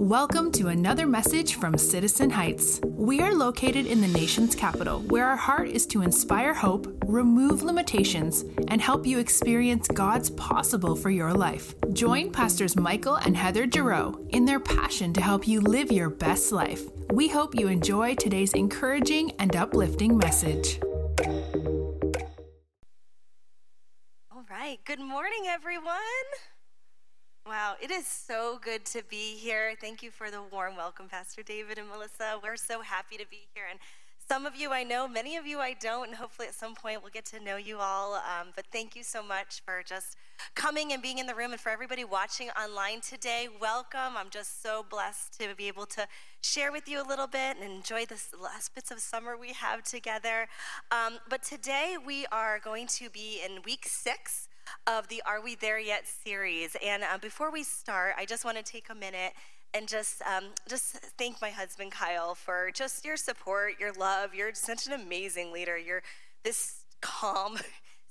Welcome to another message from Citizen Heights. We are located in the nation's capital, where our heart is to inspire hope, remove limitations, and help you experience God's possible for your life. Join Pastors Michael and Heather Giroux in their passion to help you live your best life. We hope you enjoy today's encouraging and uplifting message. All right. Good morning, everyone. Wow, it is so good to be here. Thank you for the warm welcome, Pastor David and Melissa. We're so happy to be here. And some of you I know, many of you I don't, and hopefully at some point we'll get to know you all. Um, but thank you so much for just coming and being in the room. And for everybody watching online today, welcome. I'm just so blessed to be able to share with you a little bit and enjoy the last bits of summer we have together. Um, but today we are going to be in week six of the Are We There Yet series. And uh, before we start, I just want to take a minute and just um, just thank my husband Kyle for just your support, your love. You're such an amazing leader. You're this calm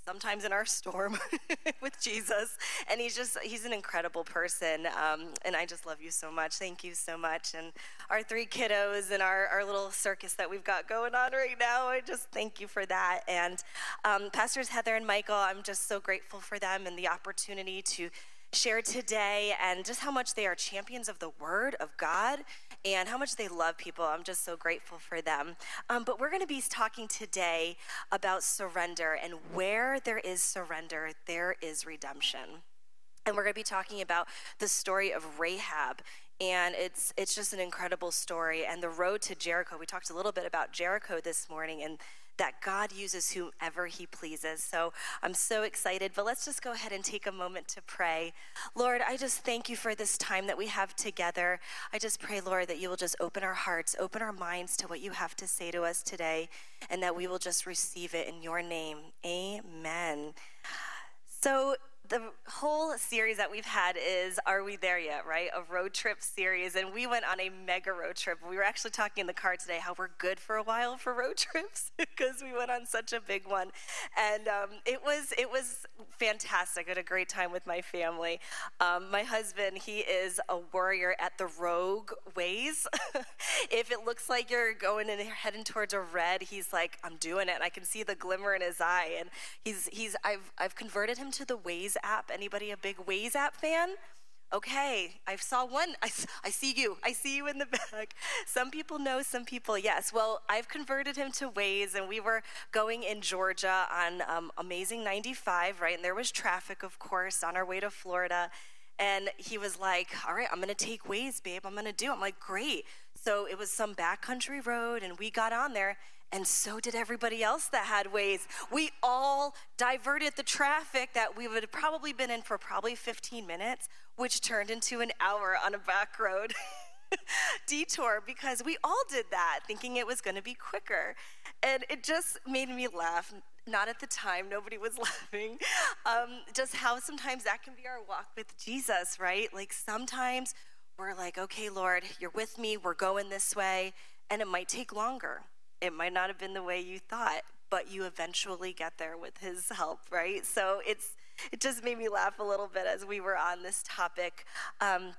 sometimes in our storm with Jesus. And he's just, he's an incredible person. Um, and I just love you so much. Thank you so much. And our three kiddos and our, our little circus that we've got going on right now, I just thank you for that. And um, Pastors Heather and Michael, I'm just so grateful for them and the opportunity to share today and just how much they are champions of the Word of God and how much they love people. I'm just so grateful for them. Um, but we're going to be talking today about surrender and where there is surrender, there is redemption. And we're going to be talking about the story of Rahab and it's it's just an incredible story and the road to Jericho. We talked a little bit about Jericho this morning and that God uses whomever He pleases. So I'm so excited. But let's just go ahead and take a moment to pray. Lord, I just thank you for this time that we have together. I just pray, Lord, that you will just open our hearts, open our minds to what you have to say to us today, and that we will just receive it in your name. Amen. So, the whole series that we've had is Are We There Yet, right? A road trip series. And we went on a mega road trip. We were actually talking in the car today how we're good for a while for road trips because we went on such a big one. And um, it was it was fantastic. I had a great time with my family. Um, my husband, he is a warrior at the rogue Waze. if it looks like you're going and heading towards a red, he's like, I'm doing it. And I can see the glimmer in his eye. And he's he's I've I've converted him to the ways app. Anybody a big Waze app fan? Okay, I saw one. I, I see you. I see you in the back. Some people know, some people, yes. Well, I've converted him to Waze, and we were going in Georgia on um, Amazing 95, right? And there was traffic, of course, on our way to Florida. And he was like, All right, I'm to take Waze, babe. I'm to do it. I'm like, Great. So it was some backcountry road, and we got on there and so did everybody else that had Waze. We all diverted the traffic that we would have probably been in for probably 15 minutes, which turned into an hour on a back road detour because we all did that thinking it was going to be quicker. And it just made me laugh. Not at the time, nobody was laughing. Um, just how sometimes that can be our walk with Jesus, right? Like sometimes we're like, okay, Lord, you're with me, we're going this way, and it might take longer. It might not have been the way you thought, but you eventually get there with his help, right? So it's it just made me laugh a little bit as we were on this topic. Um,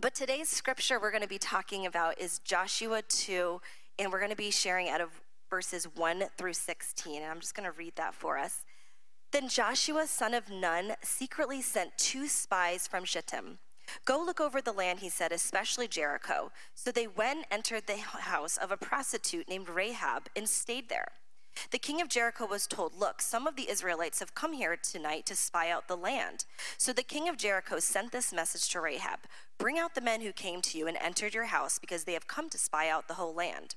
but today's scripture we're going to be talking about is Joshua 2, and we're going to be sharing out of verses 1 through 16. And I'm just going to read that for us. Then Joshua, son of Nun, secretly sent two spies from Shittim Go look over the land, he said, especially Jericho. So they went entered the house of a prostitute named Rahab and stayed there. The king of Jericho was told, Look, some of the Israelites have come here tonight to spy out the land. So the king of Jericho sent this message to Rahab Bring out the men who came to you and entered your house, because they have come to spy out the whole land.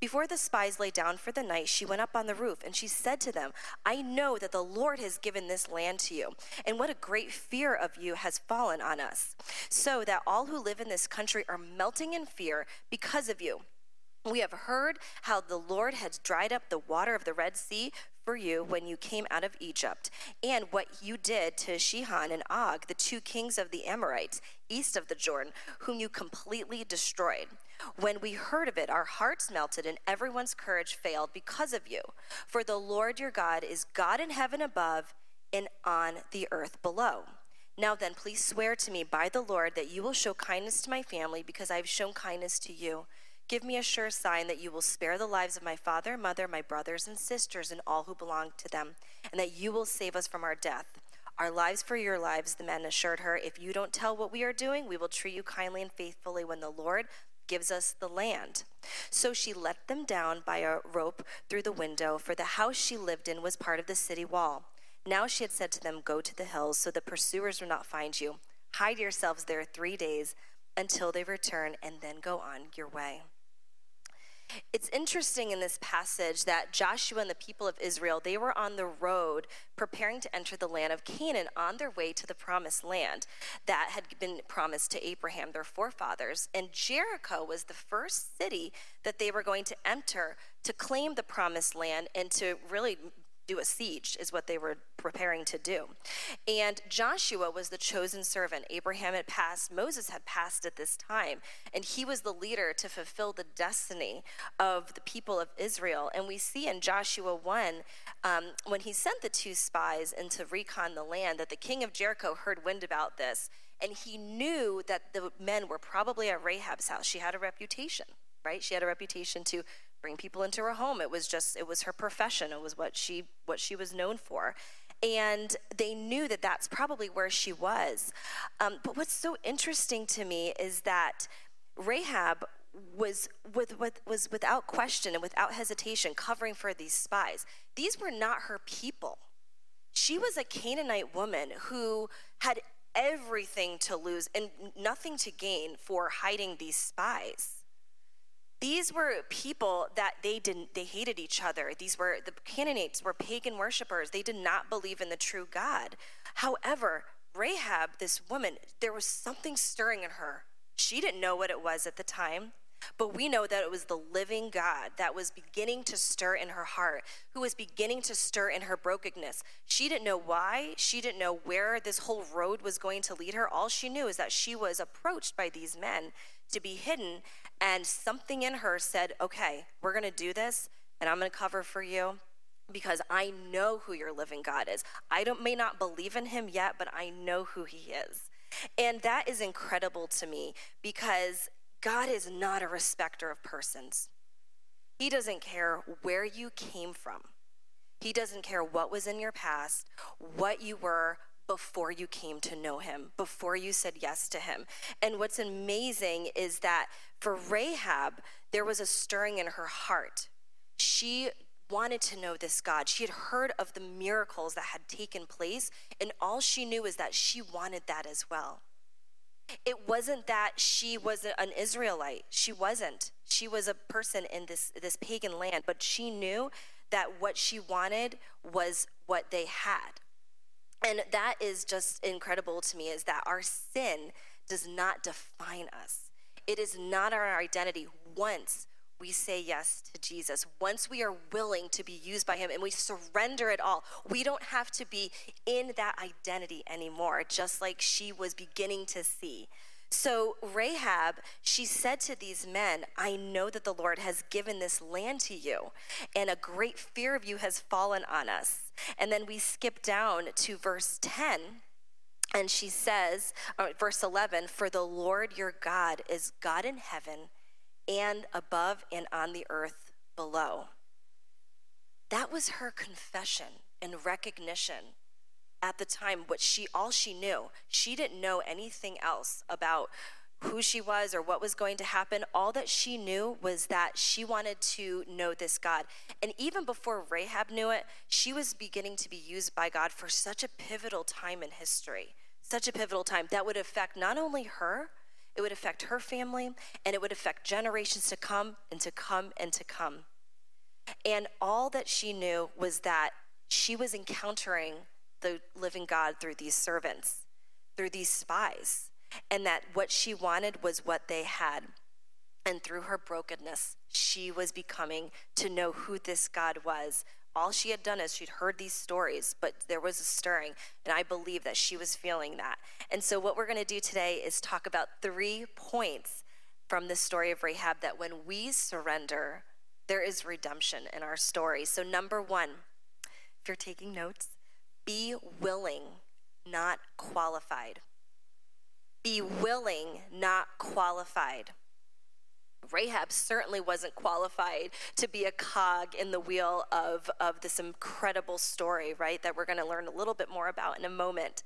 Before the spies lay down for the night, she went up on the roof and she said to them, I know that the Lord has given this land to you, and what a great fear of you has fallen on us, so that all who live in this country are melting in fear because of you. We have heard how the Lord has dried up the water of the Red Sea for you when you came out of Egypt, and what you did to Sihon and Og, the two kings of the Amorites, east of the Jordan, whom you completely destroyed. When we heard of it, our hearts melted and everyone's courage failed because of you. For the Lord your God is God in heaven above and on the earth below. Now then, please swear to me by the Lord that you will show kindness to my family because I have shown kindness to you. Give me a sure sign that you will spare the lives of my father, mother, my brothers and sisters, and all who belong to them, and that you will save us from our death. Our lives for your lives, the men assured her. If you don't tell what we are doing, we will treat you kindly and faithfully when the Lord gives us the land. So she let them down by a rope through the window, for the house she lived in was part of the city wall. Now she had said to them, Go to the hills, so the pursuers will not find you. Hide yourselves there three days until they return, and then go on your way. It's interesting in this passage that Joshua and the people of Israel, they were on the road preparing to enter the land of Canaan on their way to the promised land that had been promised to Abraham, their forefathers. And Jericho was the first city that they were going to enter to claim the promised land and to really do a siege, is what they were preparing to do. And Joshua was the chosen servant. Abraham had passed, Moses had passed at this time, and he was the leader to fulfill the destiny of the people of Israel. And we see in Joshua 1, um, when he sent the two spies into recon the land, that the king of Jericho heard wind about this. And he knew that the men were probably at Rahab's house. She had a reputation, right? She had a reputation to bring people into her home. It was just it was her profession. It was what she what she was known for. And they knew that that's probably where she was. Um, but what's so interesting to me is that Rahab was with, with, was without question and without hesitation covering for these spies. These were not her people. She was a Canaanite woman who had everything to lose and nothing to gain for hiding these spies these were people that they didn't they hated each other. These were the canaanites were pagan worshippers they did not believe in the true god. However rahab this woman there was something stirring in her. She didn't know what it was at the time but we know that it was the living God that was beginning to stir in her heart, who was beginning to stir in her brokenness. She didn't know why, she didn't know where this whole road was going to lead her. All she knew is that she was approached by these men to be hidden. And something in her said, okay, we're going to do this, and I'm going to cover for you because I know who your living God is. I don't may not believe in him yet, but I know who he is. And that is incredible to me because God is not a respecter of persons. He doesn't care where you came from. He doesn't care what was in your past, what you were, before you came to know him, before you said yes to him. And what's amazing is that for Rahab, there was a stirring in her heart. She wanted to know this God. She had heard of the miracles that had taken place, and all she knew is that she wanted that as well. It wasn't that she was an Israelite. She wasn't. She was a person in this, this pagan land, but she knew that what she wanted was what they had. And that is just incredible to me is that our sin does not define us. It is not our identity once we say yes to Jesus. Once we are willing to be used by Him and we surrender it all, we don't have to be in that identity anymore, just like she was beginning to see. So, Rahab, she said to these men, I know that the Lord has given this land to you, and a great fear of you has fallen on us. And then we skip down to verse 10. And she says, uh, verse 11, For the Lord your God is God in heaven and above and on the earth below. That was her confession and recognition at the time what she all she knew she didn't know anything else about who she was or what was going to happen all that she knew was that she wanted to know this god. And even before rahab knew it she was beginning to be used by god for such a pivotal time in history such a pivotal time that would affect not only her it would affect her family and it would affect generations to come and to come and to come. And all that she knew was that she was encountering the living God through these servants, through these spies, and that what she wanted was what they had. And through her brokenness, she was becoming to know who this God was. All she had done is she'd heard these stories, but there was a stirring, and I believe that she was feeling that. And so, what we're going to do today is talk about three points from the story of Rahab that when we surrender, there is redemption in our story. So, number one, if you're taking notes, be willing, not qualified. Be willing, not qualified. Rahab certainly wasn't qualified to be a cog in the wheel of, of this incredible story, right? That we're going to learn a little bit more about in a moment.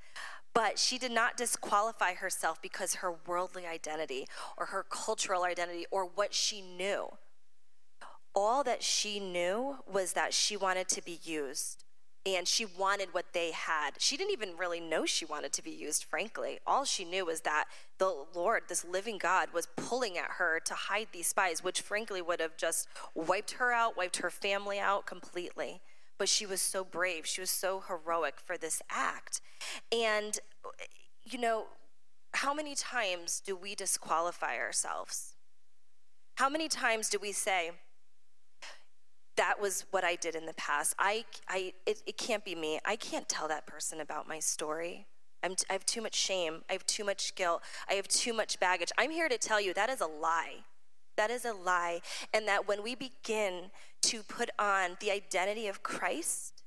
But she did not disqualify herself because her worldly identity or her cultural identity or what she knew. All that she knew was that she wanted to be used and she wanted what they had. She didn't even really know she wanted to be used, frankly. All she knew was that the Lord, this living God, was pulling at her to hide these spies, which frankly would have just wiped her out, wiped her family out completely. But she was so brave. She was so heroic for this act. And, you know, how many times do we disqualify ourselves? How many times do we say, that was what I did in the past. I, I, it, it can't be me. I can't tell that person about my story. I'm t- I have too much shame. I have too much guilt. I have too much baggage. I'm here to tell you that is a lie. That is a lie. And that when we begin to put on the identity of Christ,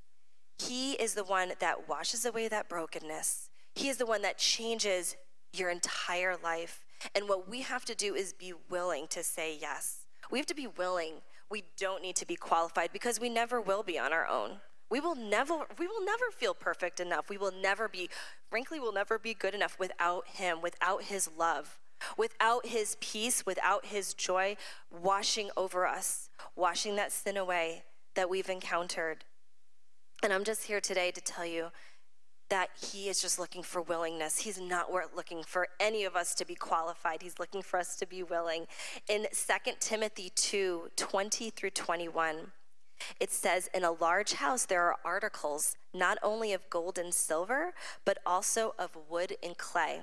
He is the one that washes away that brokenness. He is the one that changes your entire life. And what we have to do is be willing to say yes. We have to be willing we don't need to be qualified because we never will be on our own. We will never we will never feel perfect enough. We will never be frankly we'll never be good enough without him, without his love, without his peace, without his joy washing over us, washing that sin away that we've encountered. And I'm just here today to tell you that he is just looking for willingness. He's not looking for any of us to be qualified. He's looking for us to be willing. In 2 Timothy 2 20 through 21, it says, In a large house there are articles not only of gold and silver, but also of wood and clay.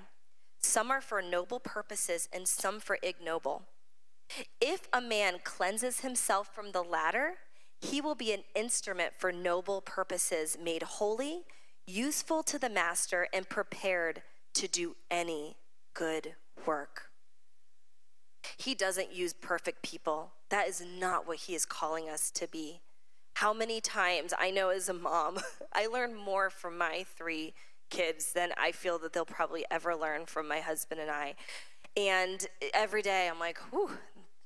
Some are for noble purposes and some for ignoble. If a man cleanses himself from the latter, he will be an instrument for noble purposes, made holy useful to the master, and prepared to do any good work. He doesn't use perfect people. That is not what he is calling us to be. How many times I know as a mom, I learn more from my three kids than I feel that they'll probably ever learn from my husband and I. And every day I'm like, whew,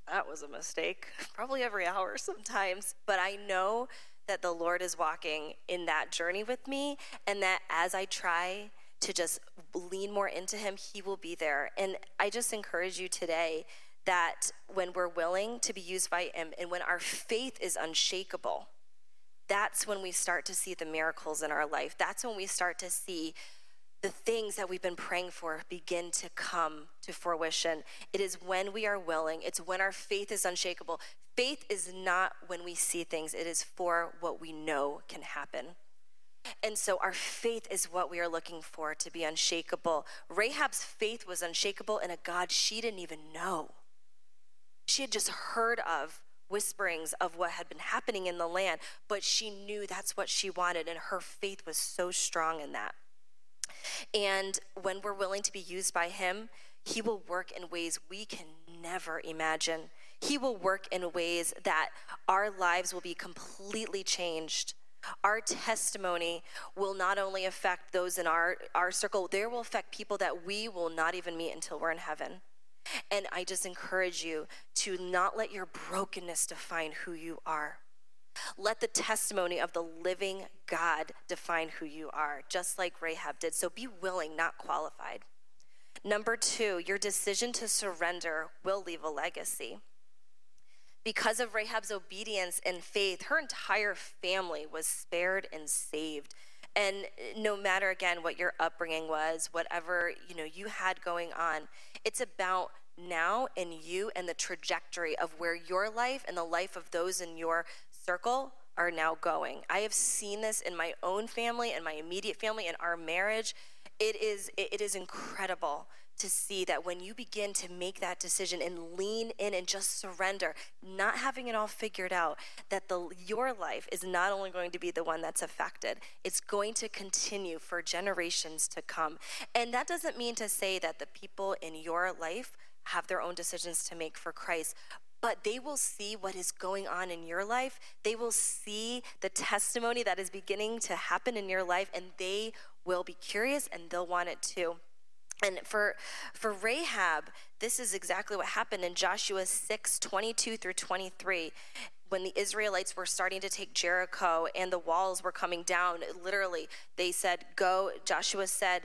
that was a mistake. Probably every hour sometimes. But I know that the Lord is walking in that journey with me, and that as I try to just lean more into Him, He will be there. And I just encourage you today that when we're willing to be used by Him and when our faith is unshakable, that's when we start to see the miracles in our life. That's when we start to see the things that we've been praying for begin to come to fruition. It is when we are willing, it's when our faith is unshakable. Faith is not when we see things, it is for what we know can happen. And so our faith is what we are looking for to be unshakable. Rahab's faith was unshakable in a God she didn't even know. She had just heard of whisperings of what had been happening in the land, but she knew that's what she wanted, and her faith was so strong in that. And when we're willing to be used by Him, He will work in ways we can never imagine. He will work in ways that our lives will be completely changed. Our testimony will not only affect those in our, our circle, they will affect people that we will not even meet until we're in heaven. And I just encourage you to not let your brokenness define who you are. Let the testimony of the living God define who you are, just like Rahab did. So be willing, not qualified. Number two, your decision to surrender will leave a legacy. Because of Rahab's obedience and faith, her entire family was spared and saved. And no matter again what your upbringing was, whatever you know you had going on, it's about now and you and the trajectory of where your life and the life of those in your circle are now going. I have seen this in my own family and my immediate family and our marriage. It is it is incredible to see that when you begin to make that decision and lean in and just surrender, not having it all figured out, that the your life is not only going to be the one that's affected, it's going to continue for generations to come. And that doesn't mean to say that the people in your life have their own decisions to make for Christ, but they will see what is going on in your life. They will see the testimony that is beginning to happen in your life, and they will be curious and they'll want it too. And for for Rahab, this is exactly what happened in Joshua 6, 22 through 23. When the Israelites were starting to take Jericho and the walls were coming down, literally, they said, Go, Joshua said,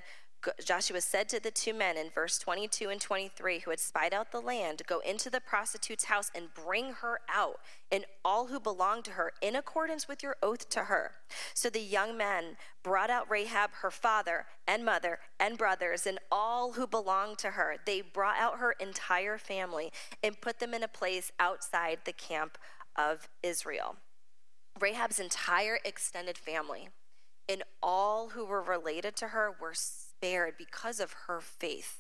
Joshua said to the two men in verse 22 and 23 who had spied out the land, Go into the prostitute's house and bring her out, and all who belong to her, in accordance with your oath to her. So the young men brought out Rahab, her father and mother and brothers, and all who belonged to her. They brought out her entire family and put them in a place outside the camp of Israel. Rahab's entire extended family and all who were related to her were spared because of her faith.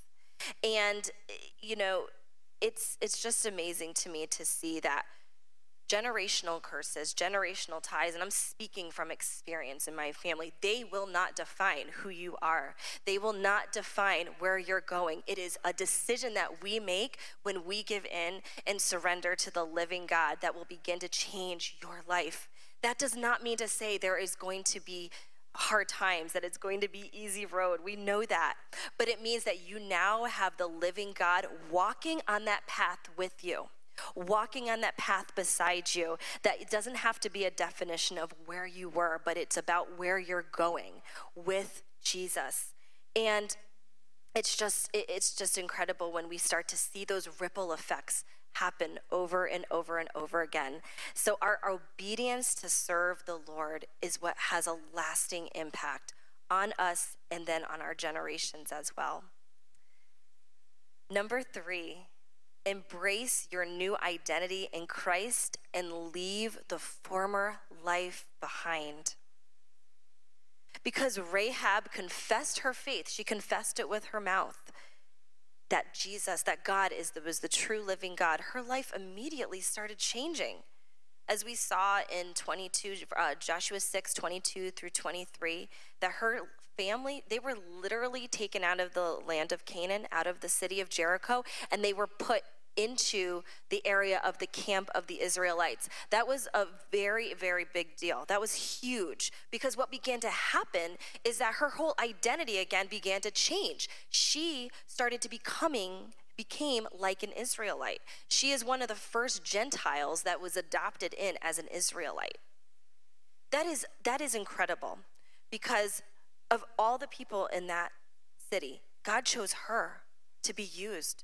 And you know, it's it's just amazing to me to see that generational curses, generational ties, and I'm speaking from experience in my family, they will not define who you are. They will not define where you're going. It is a decision that we make when we give in and surrender to the living God that will begin to change your life. That does not mean to say there is going to be hard times, that it's going to be easy road. We know that. But it means that you now have the living God walking on that path with you. Walking on that path beside you, that it doesn't have to be a definition of where you were, but it's about where you're going with Jesus. And it's just it's just incredible when we start to see those ripple effects happen over and over and over again. So, our obedience to serve the Lord is what has a lasting impact on us and then on our generations as well. Number three, embrace your new identity in Christ and leave the former life behind. Because Rahab confessed her faith, she confessed it with her mouth that Jesus, that God is the, was the true living God, her life immediately started changing. As we saw in 22, uh, Joshua 6, 22 through 23, that her family, they were literally taken out of the land of Canaan, out of the city of Jericho, and they were put into the area of the camp of the Israelites. That was a very, very big deal. That was huge because what began to happen is that her whole identity again began to change. She started to becoming became like an Israelite. She is one of the first Gentiles that was adopted in as an Israelite. That is that is incredible because of all the people in that city, God chose her to be used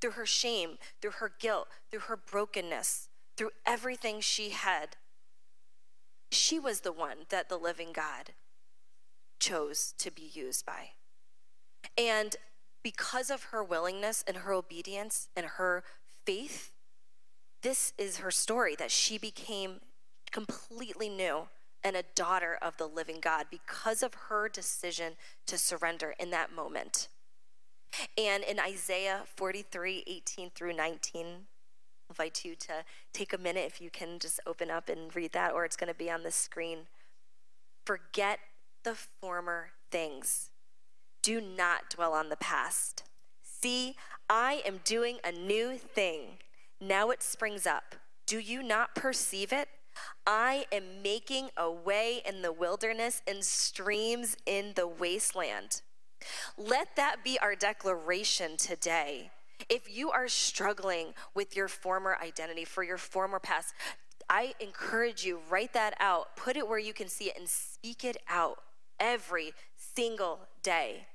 through her shame, through her guilt, through her brokenness, through everything she had. She was the one that the living God chose to be used by. And because of her willingness and her obedience and her faith, this is her story that she became completely new and a daughter of the living God because of her decision to surrender in that moment. And in Isaiah 43 18 through 19, I invite you to take a minute if you can just open up and read that, or it's going to be on the screen. Forget the former things, do not dwell on the past. See, I am doing a new thing. Now it springs up. Do you not perceive it? I am making a way in the wilderness and streams in the wasteland. Let that be our declaration today. If you are struggling with your former identity, for your former past, I encourage you, write that out, put it where you can see it, and speak it out every single day.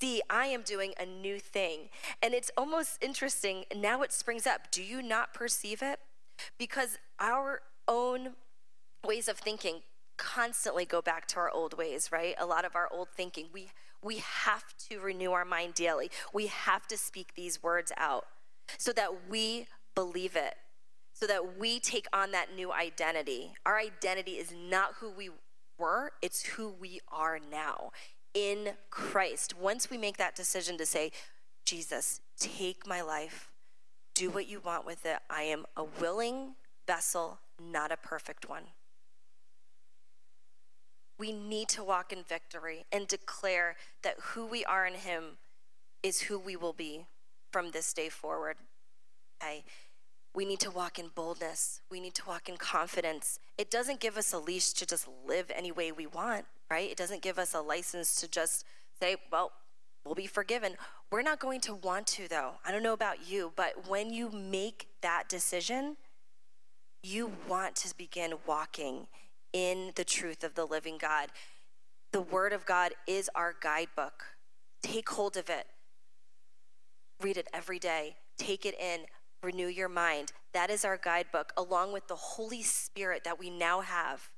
See, I am doing a new thing. And it's almost interesting. Now it springs up. Do you not perceive it? Because our own ways of thinking constantly go back to our old ways, right? A lot of our old thinking. We we have to renew our mind daily. We have to speak these words out so that we believe it, so that we take on that new identity. Our identity is not who we were, it's who we are now in Christ. Once we make that decision to say, Jesus, take my life. Do what you want with it. I am a willing vessel, not a perfect one. We need to walk in victory and declare that who we are in Him is who we will be from this day forward. Okay? We need to walk in boldness. We need to walk in confidence. It doesn't give us a leash to just live any way we want, right? It doesn't give us a license to just say, well, we'll be forgiven. We're not going to want to, though. I don't know about you, but when you make that decision, you want to begin walking in the truth of the living God. The Word of God is our guidebook. Take hold of it. Read it every day. Take it in. Renew your mind. That is our guidebook, along with the Holy Spirit that we now have.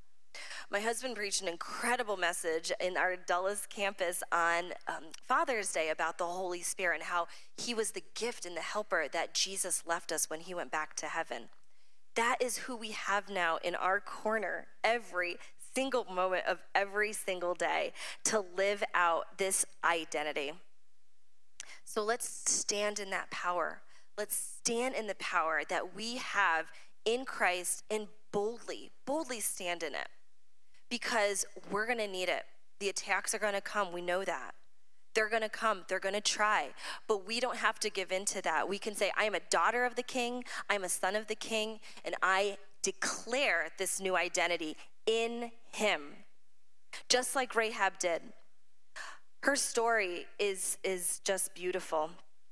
My husband preached an incredible message in our Dulles campus on um, Father's Day about the Holy Spirit and how he was the gift and the helper that Jesus left us when he went back to heaven. That is who we have now in our corner every single moment of every single day to live out this identity. So let's stand in that power. Let's stand in the power that we have in Christ and boldly, boldly stand in it because we're going to need it. The attacks are going to come. We know that. They're going to come, they're going to try. But we don't have to give in to that. We can say, I am a daughter of the king, I'm a son of the king, and I declare this new identity in him. Just like Rahab did. Her story is, is just beautiful.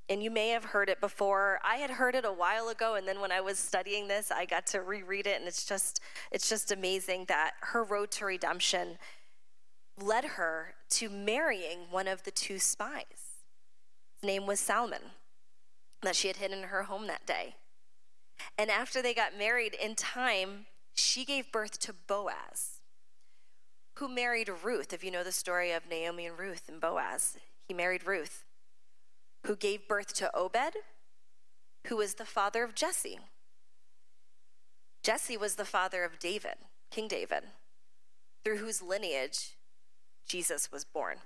And you may have heard it before. I had heard it a while ago, and then when I was studying this, I got to reread it, and it's just it's just amazing that her road to redemption led her to marrying one of the two spies. His name was Salmon, that she had hidden in her home that day. And after they got married in time, she gave birth to Boaz, who married Ruth. If you know the story of Naomi and Ruth and Boaz, he married Ruth, who gave birth to Obed, who was the father of Jesse. Jesse was the father of David, King David, through whose lineage Jesus was born.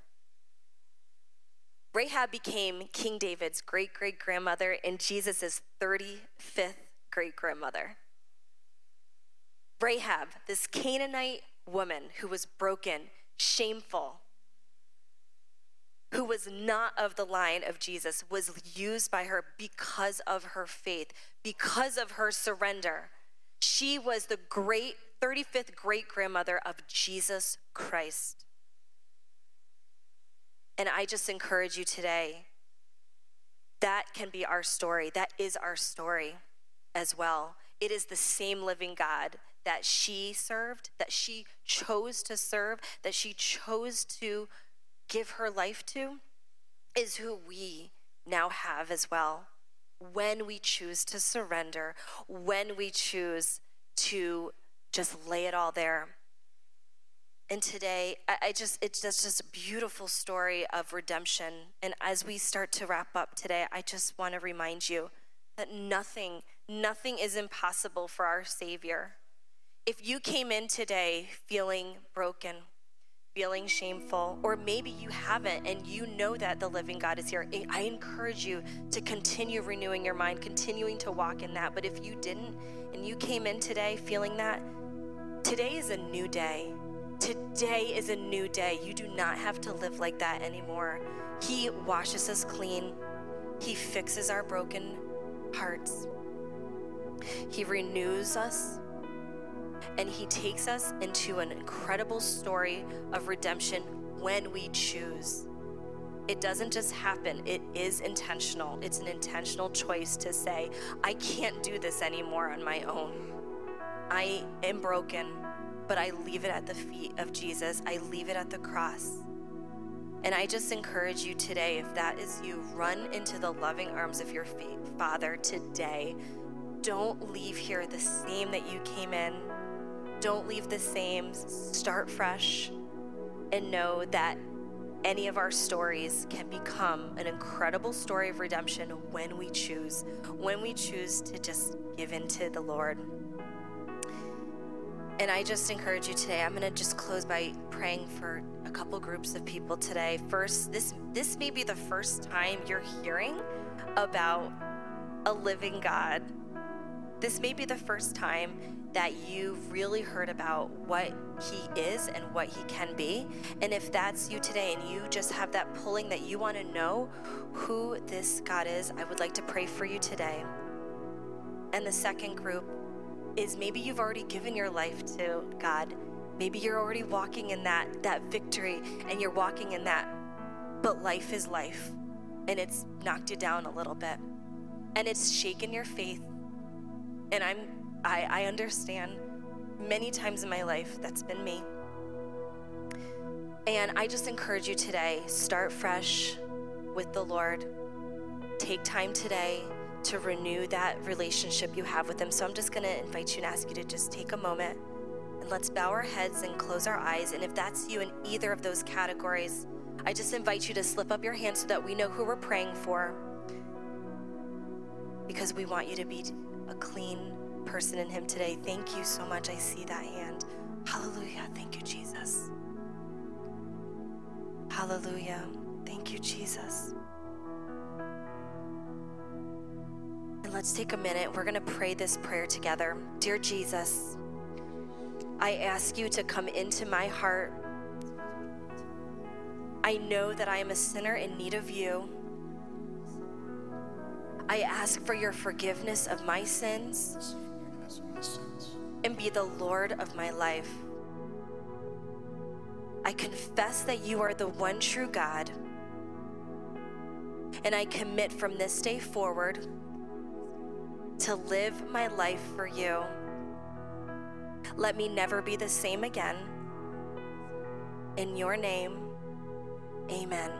Rahab became King David's great great grandmother and Jesus' 35th great grandmother. Rahab, this Canaanite woman who was broken, shameful, who was not of the line of Jesus, was used by her because of her faith, because of her surrender. She was the great 35th great grandmother of Jesus Christ. And I just encourage you today that can be our story. That is our story as well. It is the same living God that she served, that she chose to serve, that she chose to give her life to, is who we now have as well. When we choose to surrender, when we choose to just lay it all there and today, I, I just, it's just, just a beautiful story of redemption. And as we start to wrap up today, I just want to remind you that nothing, nothing is impossible for our Savior. If you came in today feeling broken, feeling shameful, or maybe you haven't and you know that the living God is here, I encourage you to continue renewing your mind, continuing to walk in that. But if you didn't and you came in today feeling that, today is a new day. Today is a new day. You do not have to live like that anymore. He washes us clean, He fixes our broken hearts, He renews us, and He takes us into an incredible story of redemption when we choose. It doesn't just happen, it is intentional. It's an intentional choice to say, I can't do this anymore on my own. I am broken but I leave it at the feet of Jesus. I leave it at the cross. And I just encourage you today, if that is you, run into the loving arms of your Father today. Don't leave here the same that you came in. Don't leave the same. Start fresh and know that any of our stories can become an incredible story of redemption when we choose, when we choose to just give in to the Lord. And I just encourage you today. I'm going to just close by praying for a couple groups of people today. First, this this may be the first time you're hearing about a living God. This may be the first time that you've really heard about what He is and what He can be. And if that's you today and you just have that pulling that you want to know who this God is, I would like to pray for you today. And the second group is maybe you've already given your life to God. Maybe you're already walking in that that victory and you're walking in that. But life is life and it's knocked you down a little bit. And it's shaken your faith. And I'm I, I understand many times in my life that's been me. And I just encourage you today start fresh with the Lord. Take time today to renew that relationship you have with Him. So I'm just going to invite you and ask you to just take a moment and let's bow our heads and close our eyes. And if that's you in either of those categories, I just invite you to slip up your hand so that we know who we're praying for. Because we want you to be a clean person in Him today. Thank you so much. I see that hand. Hallelujah. Thank you, Jesus. Hallelujah. Thank you, Jesus. Let's take a minute. We're going to pray this prayer together. Dear Jesus, I ask you to come into my heart. I know that I am a sinner in need of you. I ask for your forgiveness of my sins and be the Lord of my life. I confess that you are the one true God, and I commit from this day forward to live my life for you. Let me never be the same again. In your name, amen.